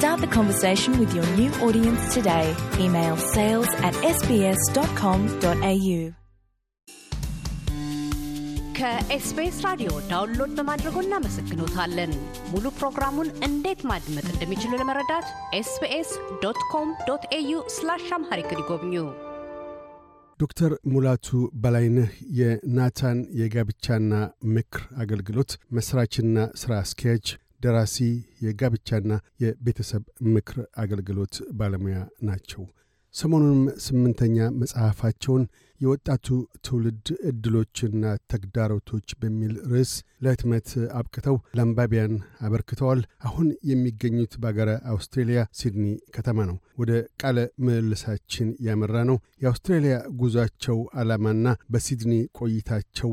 Start the conversation with your new audience today. Email sales at sbs.com.au. ከ SBS ራዲዮ download በማድረጎ እናመሰግኖታለን። ሙሉ ፕሮግራሙን እንዴት ማድመጥ እንደሚችሉ ለመረዳት SBS dot com dot au slash Amharic ይጎብኙ። ዶክተር ሙላቱ በላይነህ የናታን የጋብቻና ምክር አገልግሎት መስራችና ሥራ አስኪያጅ፣ ደራሲ፣ የጋብቻና የቤተሰብ ምክር አገልግሎት ባለሙያ ናቸው። ሰሞኑንም ስምንተኛ መጽሐፋቸውን የወጣቱ ትውልድ ዕድሎችና ተግዳሮቶች በሚል ርዕስ ለህትመት አብቅተው ለአንባቢያን አበርክተዋል። አሁን የሚገኙት በአገረ አውስትሬልያ ሲድኒ ከተማ ነው። ወደ ቃለ ምልልሳችን ያመራ ነው የአውስትሬልያ ጉዟቸው ዓላማና በሲድኒ ቆይታቸው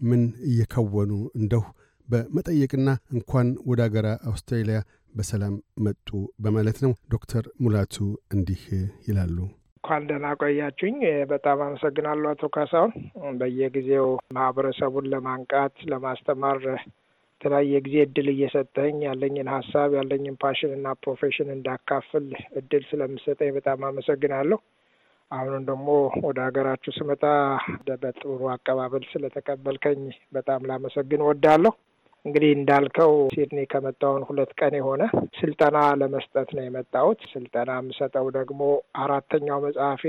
ምን እየከወኑ እንደሁ በመጠየቅና እንኳን ወደ አገረ አውስትሬልያ በሰላም መጡ በማለት ነው። ዶክተር ሙላቱ እንዲህ ይላሉ። እንኳን ደህና ቆያችሁኝ። በጣም አመሰግናለሁ አቶ ካሳሁን። በየጊዜው ማህበረሰቡን ለማንቃት ለማስተማር የተለያየ ጊዜ እድል እየሰጠኝ ያለኝን ሀሳብ ያለኝን passion እና profession እንዳካፍል እድል ስለምትሰጠኝ በጣም አመሰግናለሁ። አሁንም ደግሞ ወደ ሀገራችሁ ስመጣ በጥሩ አቀባበል ስለተቀበልከኝ በጣም ላመሰግን እወዳለሁ። እንግዲህ እንዳልከው ሲድኒ ከመጣሁኝ ሁለት ቀን የሆነ ስልጠና ለመስጠት ነው የመጣሁት። ስልጠና የምሰጠው ደግሞ አራተኛው መጽሐፌ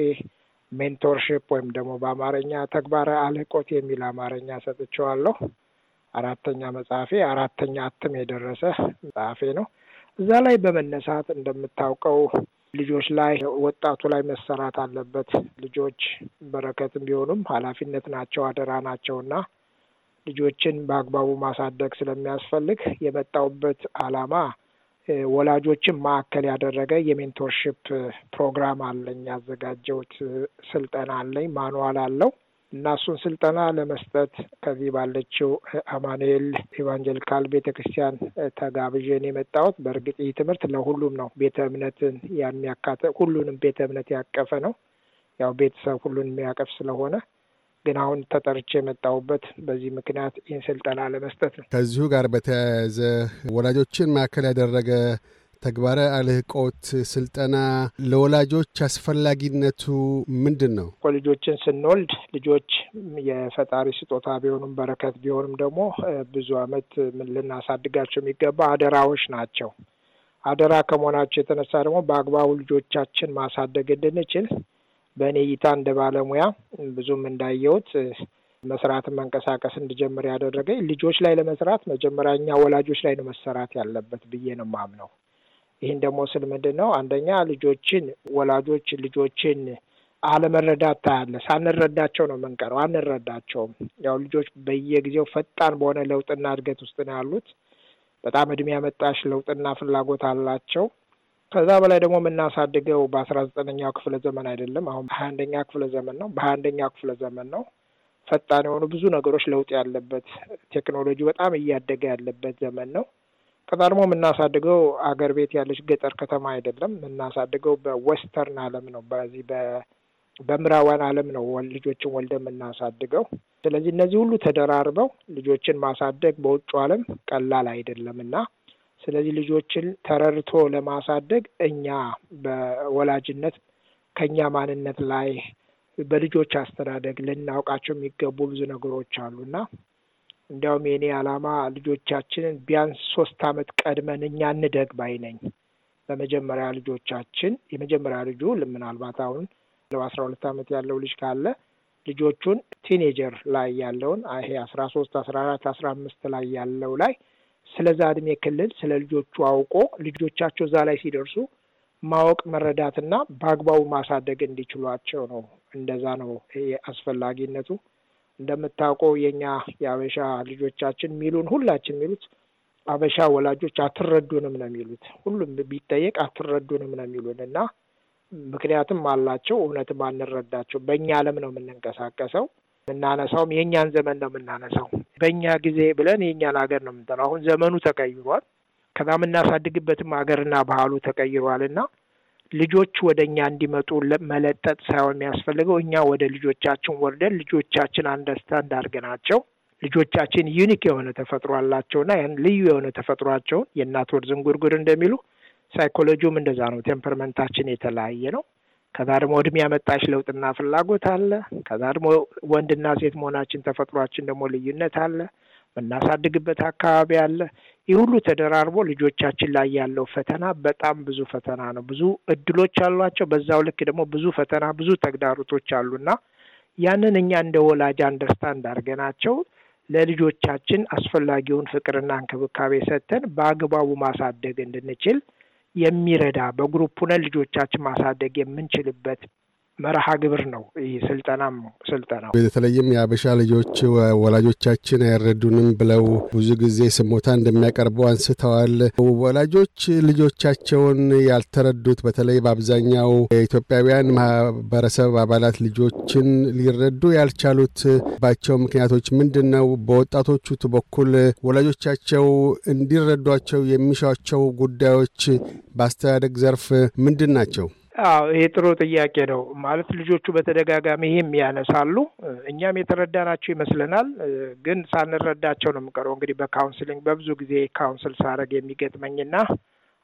mentorship ወይም ደግሞ በአማርኛ ተግባረ አልህቆት የሚል አማርኛ ሰጥቼዋለሁ። አራተኛ መጽሐፌ አራተኛ እትም የደረሰ መጽሐፌ ነው። እዛ ላይ በመነሳት እንደምታውቀው ልጆች ላይ ወጣቱ ላይ መሰራት አለበት። ልጆች በረከትም ቢሆኑም ኃላፊነት ናቸው፣ አደራ ናቸውና ልጆችን በአግባቡ ማሳደግ ስለሚያስፈልግ የመጣውበት ዓላማ ወላጆችን ማዕከል ያደረገ የ mentorship ፕሮግራም አለኝ። ያዘጋጀሁት ስልጠና አለኝ፣ manual አለው እና እሱን ስልጠና ለመስጠት ከዚህ ባለችው አማኑኤል ኤቫንጀሊካል ቤተ ክርስቲያን ተጋብዤን የመጣሁት። በእርግጥ ይህ ትምህርት ለሁሉም ነው። ቤተ እምነትን የሚያካተ ሁሉንም ቤተ እምነት ያቀፈ ነው። ያው ቤተሰብ ሁሉን የሚያቀፍ ስለሆነ ግን አሁን ተጠርቼ የመጣሁበት በዚህ ምክንያት ይህን ስልጠና ለመስጠት ነው። ከዚሁ ጋር በተያያዘ ወላጆችን ማዕከል ያደረገ ተግባረ አልህቆት ስልጠና ለወላጆች አስፈላጊነቱ ምንድን ነው? ልጆችን ስንወልድ ልጆች የፈጣሪ ስጦታ ቢሆኑም በረከት ቢሆኑም ደግሞ ብዙ ዓመት ልናሳድጋቸው የሚገባ አደራዎች ናቸው። አደራ ከመሆናቸው የተነሳ ደግሞ በአግባቡ ልጆቻችን ማሳደግ እንድንችል በእኔ እይታ እንደ ባለሙያ ብዙም እንዳየሁት መስራትን መንቀሳቀስ እንድጀምር ያደረገኝ ልጆች ላይ ለመስራት መጀመሪያ እኛ ወላጆች ላይ ነው መሰራት ያለበት ብዬ ነው የማምነው። ይህን ደግሞ ስል ምንድን ነው አንደኛ ልጆችን ወላጆች ልጆችን አለመረዳት ታያለ። ሳንረዳቸው ነው የምንቀረው፣ አንረዳቸውም። ያው ልጆች በየጊዜው ፈጣን በሆነ ለውጥና እድገት ውስጥ ነው ያሉት። በጣም እድሜ ያመጣሽ ለውጥና ፍላጎት አላቸው። ከዛ በላይ ደግሞ የምናሳድገው በአስራ ዘጠነኛው ክፍለ ዘመን አይደለም። አሁን በሀያ አንደኛ ክፍለ ዘመን ነው። በሀያ አንደኛው ክፍለ ዘመን ነው ፈጣን የሆኑ ብዙ ነገሮች ለውጥ ያለበት ቴክኖሎጂ በጣም እያደገ ያለበት ዘመን ነው። ከዛ ደግሞ የምናሳድገው አገር ቤት ያለች ገጠር ከተማ አይደለም። የምናሳድገው በዌስተርን ዓለም ነው። በዚህ በምዕራባውያን ዓለም ነው ልጆችን ወልደ የምናሳድገው። ስለዚህ እነዚህ ሁሉ ተደራርበው ልጆችን ማሳደግ በውጭ ዓለም ቀላል አይደለም እና ስለዚህ ልጆችን ተረድቶ ለማሳደግ እኛ በወላጅነት ከእኛ ማንነት ላይ በልጆች አስተዳደግ ልናውቃቸው የሚገቡ ብዙ ነገሮች አሉና እንዲያውም የእኔ ዓላማ ልጆቻችንን ቢያንስ ሶስት ዓመት ቀድመን እኛ እንደግ ባይ ነኝ። በመጀመሪያ ልጆቻችን የመጀመሪያ ልጁ ምናልባት አሁን አስራ ሁለት ዓመት ያለው ልጅ ካለ ልጆቹን ቲኔጀር ላይ ያለውን ይሄ አስራ ሶስት አስራ አራት አስራ አምስት ላይ ያለው ላይ ስለዛ እድሜ ክልል ስለ ልጆቹ አውቆ ልጆቻቸው እዛ ላይ ሲደርሱ ማወቅ መረዳትና በአግባቡ ማሳደግ እንዲችሏቸው ነው። እንደዛ ነው አስፈላጊነቱ። እንደምታውቀው የኛ የአበሻ ልጆቻችን ሚሉን ሁላችን የሚሉት አበሻ ወላጆች አትረዱንም ነው የሚሉት። ሁሉም ቢጠየቅ አትረዱንም ነው የሚሉን እና ምክንያትም አላቸው። እውነትም አንረዳቸው። በእኛ ዓለም ነው የምንንቀሳቀሰው። የምናነሳውም የእኛን ዘመን ነው የምናነሳው። በእኛ ጊዜ ብለን የእኛን ሀገር ነው የምንጠራው። አሁን ዘመኑ ተቀይሯል። ከዛ የምናሳድግበትም ሀገርና ባህሉ ተቀይሯል እና ልጆች ወደ እኛ እንዲመጡ መለጠጥ ሳይሆን የሚያስፈልገው እኛ ወደ ልጆቻችን ወርደን ልጆቻችን አንደርስታንድ አድርገናቸው ልጆቻችን unique የሆነ ተፈጥሮ አላቸውና ያን ልዩ የሆነ ተፈጥሯቸውን የእናት ሆድ ዝንጉርጉር እንደሚሉ ሳይኮሎጂውም እንደዛ ነው። temperament ኣችን የተለያየ ነው። ከዛ ደግሞ እድሜ ያመጣሽ ለውጥና ፍላጎት አለ። ከዛ ደግሞ ወንድና ሴት መሆናችን ተፈጥሯችን ደግሞ ልዩነት አለ። የምናሳድግበት አካባቢ አለ። ይህ ሁሉ ተደራርቦ ልጆቻችን ላይ ያለው ፈተና በጣም ብዙ ፈተና ነው። ብዙ እድሎች አሏቸው። በዛው ልክ ደግሞ ብዙ ፈተና፣ ብዙ ተግዳሮቶች አሉና ያንን እኛ እንደ ወላጅ understand አድርገናቸው ለልጆቻችን አስፈላጊውን ፍቅርና እንክብካቤ ሰጥተን በአግባቡ ማሳደግ እንድንችል የሚረዳ በ group ሆነን ልጆቻችን ማሳደግ የምንችልበት መርሃ ግብር ነው። ስልጠናም ስልጠናው በተለይም የአበሻ ልጆች ወላጆቻችን አይረዱንም ብለው ብዙ ጊዜ ስሞታ እንደሚያቀርቡ አንስተዋል። ወላጆች ልጆቻቸውን ያልተረዱት በተለይ በአብዛኛው የኢትዮጵያውያን ማህበረሰብ አባላት ልጆችን ሊረዱ ያልቻሉባቸው ምክንያቶች ምንድን ነው? በወጣቶቹ በኩል ወላጆቻቸው እንዲረዷቸው የሚሿቸው ጉዳዮች በአስተዳደግ ዘርፍ ምንድን ናቸው? አዎ ይሄ ጥሩ ጥያቄ ነው። ማለት ልጆቹ በተደጋጋሚ ይህም ያነሳሉ። እኛም የተረዳናቸው ይመስለናል፣ ግን ሳንረዳቸው ነው የምንቀረው። እንግዲህ በ counseling በብዙ ጊዜ counsel ሳረግ የሚገጥመኝና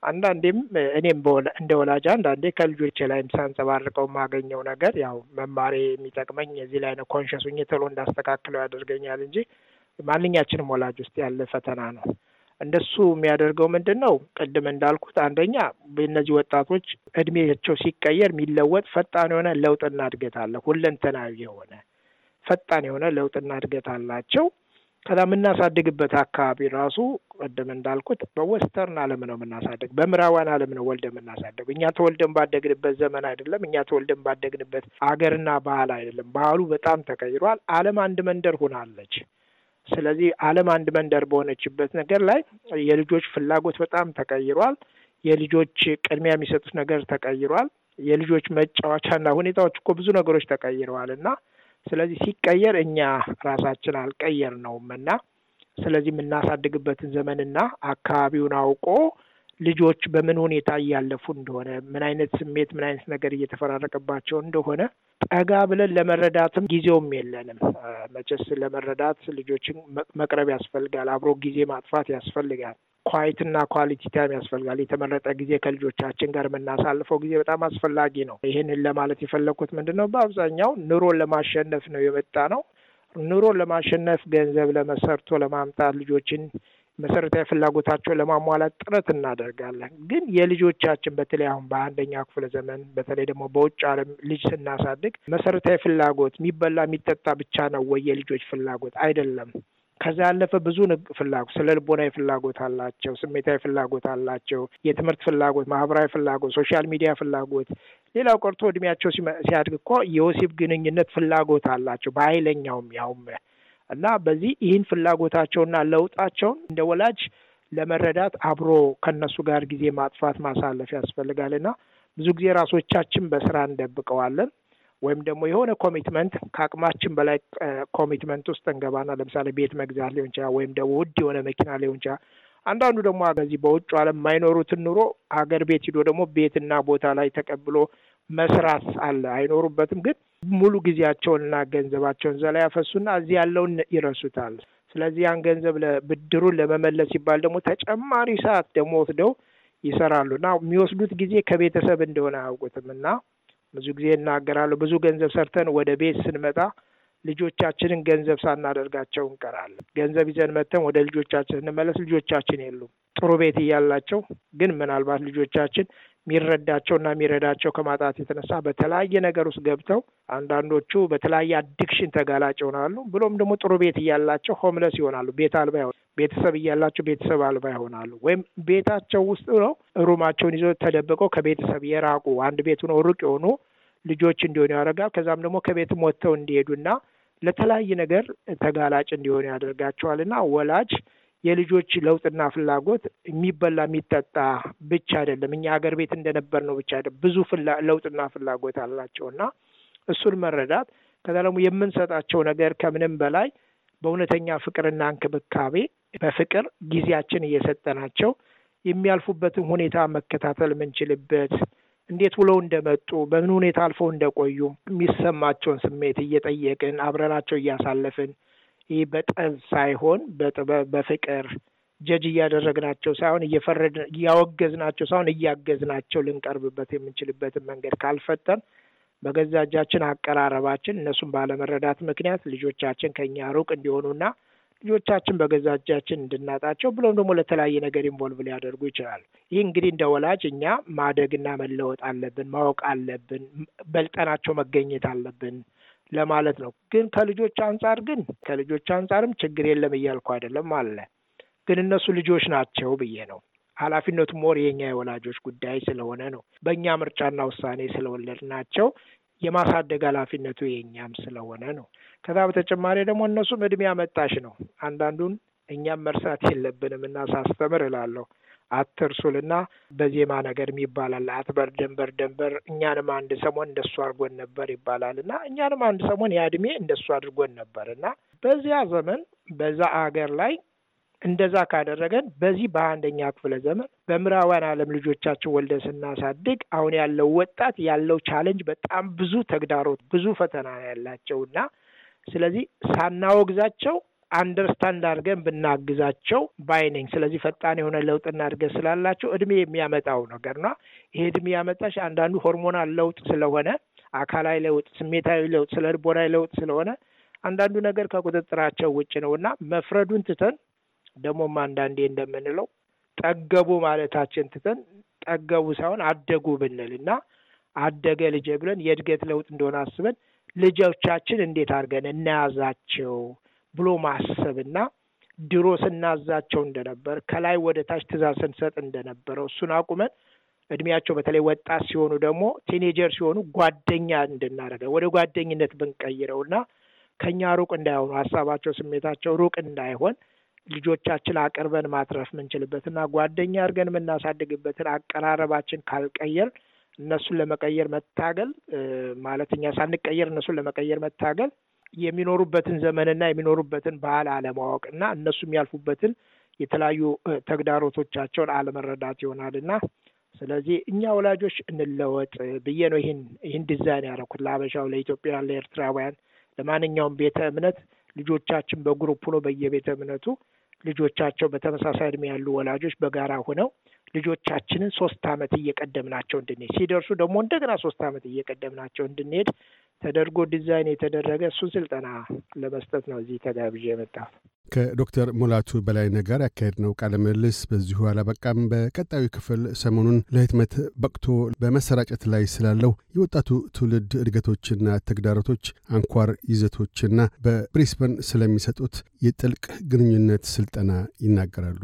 አንዳንዴም እኔም እንደ ወላጅ አንዳንዴ ከልጆቼ ላይም ሳንጸባርቀው የማገኘው ነገር ያው መማሩ የሚጠቅመኝ እዚህ ላይ ነው። conscious ቶሎ እንዳስተካክለው ያደርገኛል እንጂ ማንኛችንም ወላጅ ውስጥ ያለ ፈተና ነው። እንደሱ የሚያደርገው ምንድን ነው? ቅድም እንዳልኩት አንደኛ እነዚህ ወጣቶች እድሜያቸው ሲቀየር የሚለወጥ ፈጣን የሆነ ለውጥና እድገት አለ። ሁለንተናዊ የሆነ ፈጣን የሆነ ለውጥና እድገት አላቸው። ከዛ የምናሳድግበት አካባቢ ራሱ ቅድም እንዳልኩት በወስተርን ዓለም ነው የምናሳድግ፣ በምዕራባን ዓለም ነው ወልደ የምናሳድግ። እኛ ተወልደን ባደግንበት ዘመን አይደለም። እኛ ተወልደን ባደግንበት አገርና ባህል አይደለም። ባህሉ በጣም ተቀይሯል። ዓለም አንድ መንደር ሆናለች። ስለዚህ ዓለም አንድ መንደር በሆነችበት ነገር ላይ የልጆች ፍላጎት በጣም ተቀይሯል። የልጆች ቅድሚያ የሚሰጡት ነገር ተቀይሯል። የልጆች መጫወቻና ሁኔታዎች እኮ ብዙ ነገሮች ተቀይረዋል እና ስለዚህ ሲቀየር እኛ ራሳችን አልቀየር ነውም እና ስለዚህ የምናሳድግበትን ዘመንና አካባቢውን አውቆ ልጆች በምን ሁኔታ እያለፉ እንደሆነ ምን አይነት ስሜት ምን አይነት ነገር እየተፈራረቀባቸው እንደሆነ ጠጋ ብለን ለመረዳትም ጊዜውም የለንም። መቼስ ለመረዳት ልጆችን መቅረብ ያስፈልጋል። አብሮ ጊዜ ማጥፋት ያስፈልጋል። quiet ና quality time ያስፈልጋል። የተመረጠ ጊዜ ከልጆቻችን ጋር የምናሳልፈው ጊዜ በጣም አስፈላጊ ነው። ይህንን ለማለት የፈለግኩት ምንድን ነው? በአብዛኛው ኑሮን ለማሸነፍ ነው የመጣ ነው። ኑሮን ለማሸነፍ ገንዘብ ሰርቶ ለማምጣት ልጆችን መሰረታዊ ፍላጎታቸውን ለማሟላት ጥረት እናደርጋለን። ግን የልጆቻችን በተለይ አሁን በሃያ አንደኛ ክፍለ ዘመን በተለይ ደግሞ በውጭ ዓለም ልጅ ስናሳድግ መሰረታዊ ፍላጎት የሚበላ የሚጠጣ ብቻ ነው ወይ የልጆች ፍላጎት? አይደለም። ከዛ ያለፈ ብዙ ፍላጎት ስነ ልቦናዊ ፍላጎት አላቸው፣ ስሜታዊ ፍላጎት አላቸው፣ የትምህርት ፍላጎት፣ ማህበራዊ ፍላጎት፣ social media ፍላጎት። ሌላው ቀርቶ እድሜያቸው ሲያድግ እኮ የወሲብ ግንኙነት ፍላጎት አላቸው በኃይለኛውም ያውም እና በዚህ ይህን ፍላጎታቸውና ለውጣቸውን እንደ ወላጅ ለመረዳት አብሮ ከነሱ ጋር ጊዜ ማጥፋት ማሳለፍ ያስፈልጋል እና ብዙ ጊዜ ራሳችንን በስራ እንደብቀዋለን ወይም ደግሞ የሆነ commitment ከአቅማችን በላይ commitment ውስጥ እንገባና ለምሳሌ ቤት መግዛት ሊሆን ይችላል፣ ወይም ደግሞ ውድ የሆነ መኪና ሊሆን ይችላል። አንዳንዱ ደግሞ በዚህ በውጭ ዓለም የማይኖሩትን ኑሮ አገር ቤት ሂዶ ደግሞ ቤትና ቦታ ላይ ተቀብሎ መስራት አለ። አይኖሩበትም፣ ግን ሙሉ ጊዜያቸውንና ገንዘባቸውን እዛ ላይ ያፈሱና እዚህ ያለውን ይረሱታል። ስለዚህ ያን ገንዘብ ብድሩን ለመመለስ ሲባል ደግሞ ተጨማሪ ሰዓት ደግሞ ወስደው ይሰራሉ እና የሚወስዱት ጊዜ ከቤተሰብ እንደሆነ አያውቁትም እና ብዙ ጊዜ እናገራለሁ። ብዙ ገንዘብ ሰርተን ወደ ቤት ስንመጣ ልጆቻችንን ገንዘብ ሳናደርጋቸው እንቀራለን። ገንዘብ ይዘን መተን ወደ ልጆቻችን ስንመለስ ልጆቻችን የሉም። ጥሩ ቤት እያላቸው ግን ምናልባት ልጆቻችን የሚረዳቸውና የሚረዳቸው ከማጣት የተነሳ በተለያየ ነገር ውስጥ ገብተው አንዳንዶቹ በተለያየ አዲክሽን ተጋላጭ ይሆናሉ። ብሎም ደግሞ ጥሩ ቤት እያላቸው ሆምለስ ይሆናሉ። ቤት አልባ ይሆናሉ። ቤተሰብ እያላቸው ቤተሰብ አልባ ይሆናሉ። ወይም ቤታቸው ውስጥ ነው ሩማቸውን ይዘው ተደብቀው ከቤተሰብ የራቁ አንድ ቤት ሆነው ሩቅ የሆኑ ልጆች እንዲሆኑ ያደርጋል። ከዛም ደግሞ ከቤትም ወጥተው እንዲሄዱና ለተለያየ ነገር ተጋላጭ እንዲሆኑ ያደርጋቸዋል እና ወላጅ የልጆች ለውጥና ፍላጎት የሚበላ የሚጠጣ ብቻ አይደለም። እኛ ሀገር ቤት እንደነበር ነው ብቻ አይደለም። ብዙ ለውጥና ፍላጎት አላቸው እና እሱን መረዳት ከዛ ደግሞ የምንሰጣቸው ነገር ከምንም በላይ በእውነተኛ ፍቅርና እንክብካቤ በፍቅር ጊዜያችን እየሰጠናቸው የሚያልፉበትን ሁኔታ መከታተል የምንችልበት እንዴት ውለው እንደመጡ በምን ሁኔታ አልፈው እንደቆዩ የሚሰማቸውን ስሜት እየጠየቅን አብረናቸው እያሳለፍን ይህ በጠብ ሳይሆን በፍቅር ጀጅ እያደረግናቸው ሳይሆን እየፈረድ እያወገዝናቸው ሳይሆን እያገዝናቸው ልንቀርብበት የምንችልበትን መንገድ ካልፈጠን በገዛ እጃችን አቀራረባችን እነሱን ባለመረዳት ምክንያት ልጆቻችን ከኛ ሩቅ እንዲሆኑና ልጆቻችን በገዛ እጃችን እንድናጣቸው ብሎም ደግሞ ለተለያየ ነገር involve ሊያደርጉ ይችላሉ። ይህ እንግዲህ እንደ ወላጅ እኛ ማደግና መለወጥ አለብን፣ ማወቅ አለብን፣ ስልጠና መገኘት አለብን ለማለት ነው። ግን ከልጆች አንጻር ግን ከልጆች አንጻርም ችግር የለም እያልኩ አይደለም አለ። ግን እነሱ ልጆች ናቸው ብዬ ነው። ኃላፊነቱ more የኛ የወላጆች ጉዳይ ስለሆነ ነው። በእኛ ምርጫና ውሳኔ ስለወለድናቸው የማሳደግ ኃላፊነቱ የእኛም ስለሆነ ነው። ከዛ በተጨማሪ ደግሞ እነሱም እድሜ አመጣሽ ነው። አንዳንዱን እኛም መርሳት የለብንም እና ሳስተምር እላለሁ አትርሱልና በዜማ ነገር ይባላል። አትበር ደንበር ደንበር እኛንም አንድ ሰሞን እንደሱ አድርጎን ነበር ይባላል እና እኛንም አንድ ሰሞን ያ እንደሱ አድርጎን ነበር እና በዚያ ዘመን በዛ አገር ላይ እንደዛ ካደረገን በዚህ በአንደኛ ክፍለ ዘመን በምዕራባውያን ዓለም ልጆቻችን ወልደን ስናሳድግ አሁን ያለው ወጣት ያለው ቻለንጅ በጣም ብዙ ተግዳሮት፣ ብዙ ፈተና ያላቸው እና ስለዚህ ሳናወግዛቸው understand አድርገን ብናግዛቸው ባይ ስለዚህ ፈጣን የሆነ ለውጥና እድገት ስላላቸው እድሜ የሚያመጣው ነገር ነው። ይሄ እድሜ ያመጣሽ አንዳንዱ hormonal ለውጥ ስለሆነ አካላዊ ለውጥ፣ ስሜታዊ ለውጥ፣ ስነ ልቦናዊ ለውጥ ስለሆነ አንዳንዱ ነገር ከቁጥጥራቸው ውጭ ነው እና መፍረዱን ትተን ደግሞም አንዳንዴ እንደምንለው ጠገቡ ማለታችን ትተን ጠገቡ ሳይሆን አደጉ ብንል እና አደገ ልጄ ብለን የእድገት ለውጥ እንደሆነ አስበን ልጆቻችን እንዴት አድርገን እንያዛቸው ብሎ ማሰብና ድሮ ስናዛቸው እንደነበር ከላይ ወደ ታች ትእዛዝ ስንሰጥ እንደነበረው እሱን አቁመን እድሜያቸው በተለይ ወጣት ሲሆኑ ደግሞ teenager ሲሆኑ ጓደኛ እንድናደርገው ወደ ጓደኝነት ብንቀይረውና ከኛ ሩቅ እንዳይሆኑ ሀሳባቸው፣ ስሜታቸው ሩቅ እንዳይሆን ልጆቻችን አቅርበን ማትረፍ የምንችልበትና ጓደኛ አድርገን የምናሳድግበትን አቀራረባችን ካልቀየር እነሱን ለመቀየር መታገል ማለት እኛ ሳንቀየር እነሱን ለመቀየር መታገል የሚኖሩበትን ዘመንና የሚኖሩበትን ባህል አለማወቅና እነሱ የሚያልፉበትን የተለያዩ ተግዳሮቶቻቸውን አለመረዳት ይሆናልና ስለዚህ እኛ ወላጆች እንለወጥ ብዬ ነው ይህን ይህን ዲዛይን ያደረኩት ለሀበሻው፣ ለኢትዮጵያውያን፣ ለኤርትራውያን፣ ለማንኛውም ቤተ እምነት ልጆቻችን በ group ሆኖ በየቤተ እምነቱ ልጆቻቸው በተመሳሳይ እድሜ ያሉ ወላጆች በጋራ ሆነው ልጆቻችንን ሶስት አመት እየቀደምናቸው እንድንሄድ ሲደርሱ ደግሞ እንደገና ሶስት አመት እየቀደምናቸው እንድንሄድ ተደርጎ ዲዛይን የተደረገ እሱን ስልጠና ለመስጠት ነው እዚህ ተጋብዤ የመጣሁት። ከዶክተር ሙላቱ በላይነህ ጋር ያካሄድነው ቃለ ምልልስ በዚሁ አላበቃም። በቀጣዩ ክፍል ሰሞኑን ለህትመት በቅቶ በመሰራጨት ላይ ስላለው የወጣቱ ትውልድ እድገቶችና ተግዳሮቶች አንኳር ይዘቶችና በብሪስበን ስለሚሰጡት የጥልቅ ግንኙነት ስልጠና ይናገራሉ።